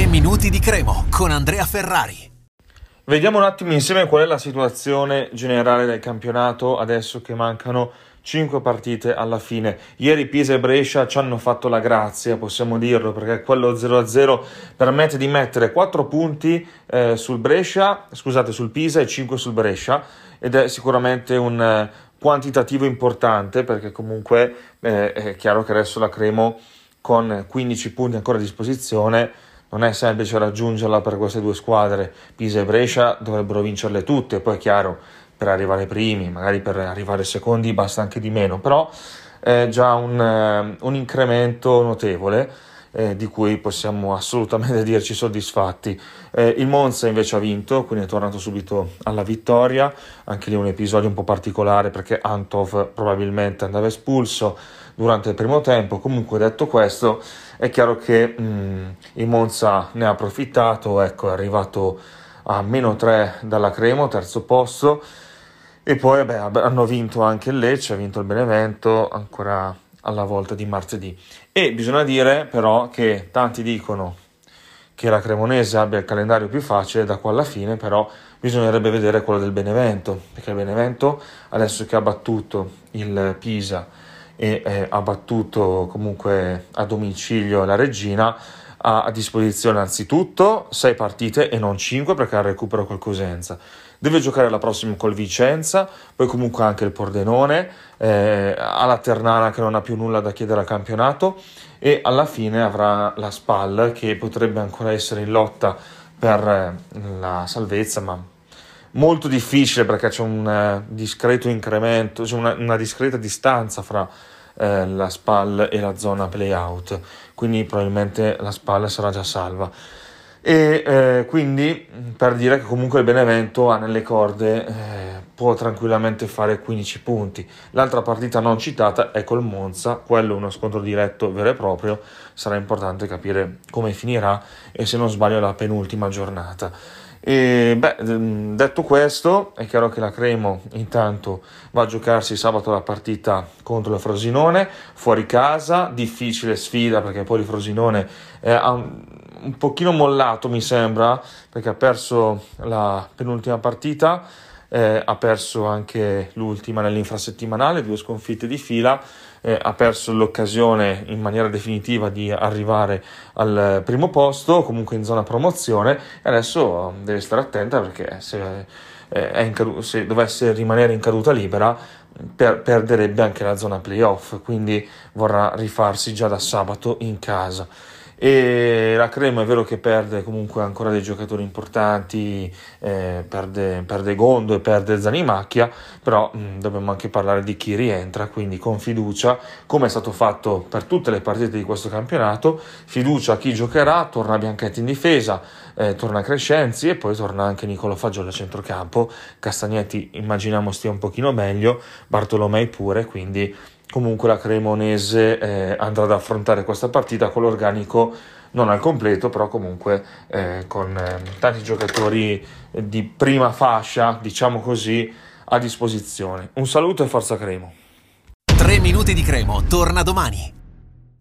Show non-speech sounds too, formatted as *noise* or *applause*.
3 minuti di Cremo con Andrea Ferrari. Vediamo un attimo insieme qual è la situazione generale del campionato adesso che mancano 5 partite alla fine. Ieri Pisa e Brescia ci hanno fatto la grazia, possiamo dirlo, perché quello 0-0 permette di mettere 4 punti eh, sul Brescia, scusate, sul Pisa e 5 sul Brescia ed è sicuramente un eh, quantitativo importante perché comunque eh, è chiaro che adesso la Cremo con 15 punti ancora a disposizione non è semplice raggiungerla per queste due squadre. Pisa e Brescia dovrebbero vincerle tutte, poi è chiaro, per arrivare primi, magari per arrivare secondi basta anche di meno, però è già un, eh, un incremento notevole. Eh, di cui possiamo assolutamente *laughs* dirci soddisfatti. Eh, il Monza invece ha vinto, quindi è tornato subito alla vittoria, anche lì un episodio un po' particolare perché Antov probabilmente andava espulso durante il primo tempo. Comunque detto questo, è chiaro che mh, mm, il Monza ne ha approfittato, ecco, è arrivato a meno 3 dalla Cremo, terzo posto. E poi vabbè, hanno vinto anche il Lecce, ha vinto il Benevento, ancora alla volta di martedì. E bisogna dire però che tanti dicono che la Cremonese abbia il calendario più facile da qua alla fine, però bisognerebbe vedere quello del Benevento, perché il Benevento adesso che ha battuto il Pisa e eh, ha battuto comunque a domicilio la Regina, ha a disposizione anzitutto 6 partite e non 5 perché ha recupero col Cosenza. Deve giocare la prossima col Vicenza, poi comunque anche il Pordenone, eh, la Ternana che non ha più nulla da chiedere al campionato e alla fine avrà la SPAL che potrebbe ancora essere in lotta per eh, la salvezza, ma molto difficile perché c'è un uh, discreto incremento, c'è una, una discreta distanza fra eh, la SPAL e la zona playout, quindi probabilmente la SPAL sarà già salva. E eh, quindi per dire che comunque il Benevento ha nelle corde, eh, può tranquillamente fare 15 punti. L'altra partita non citata è col Monza, quello uno scontro diretto vero e proprio, sarà importante capire come finirà e se non sbaglio la penultima giornata. E beh, mm, detto questo, è chiaro che la Cremo intanto va a giocarsi sabato la partita contro il Frosinone, fuori casa, difficile sfida perché poi il Frosinone è un, un pochino mollato mi sembra perché ha perso la penultima partita eh, ha perso anche l'ultima nell'infrasettimanale, due sconfitte di fila, eh, ha perso l'occasione in maniera definitiva di arrivare al primo posto, comunque in zona promozione, e adesso deve stare attenta perché se, eh, cadu- se dovesse rimanere in caduta libera per- perderebbe anche la zona playoff, quindi vorrà rifarsi già da sabato in casa e la Crema è vero che perde comunque ancora dei giocatori importanti, eh, perde, perde, Gondo e perde Zanimacchia, però mh, mm, dobbiamo anche parlare di chi rientra, quindi con fiducia, come è stato fatto per tutte le partite di questo campionato, fiducia a chi giocherà, torna Bianchetti in difesa, eh, torna Crescenzi e poi torna anche Nicolo Fagioli a centrocampo, Castagnetti immaginiamo stia un pochino meglio, Bartolomei pure, quindi comunque la Cremonese eh, andrà ad affrontare questa partita con l'organico non al completo, però comunque eh, con eh, tanti giocatori di prima fascia, diciamo così, a disposizione. Un saluto e forza Cremo. 3 minuti di Cremo, torna domani.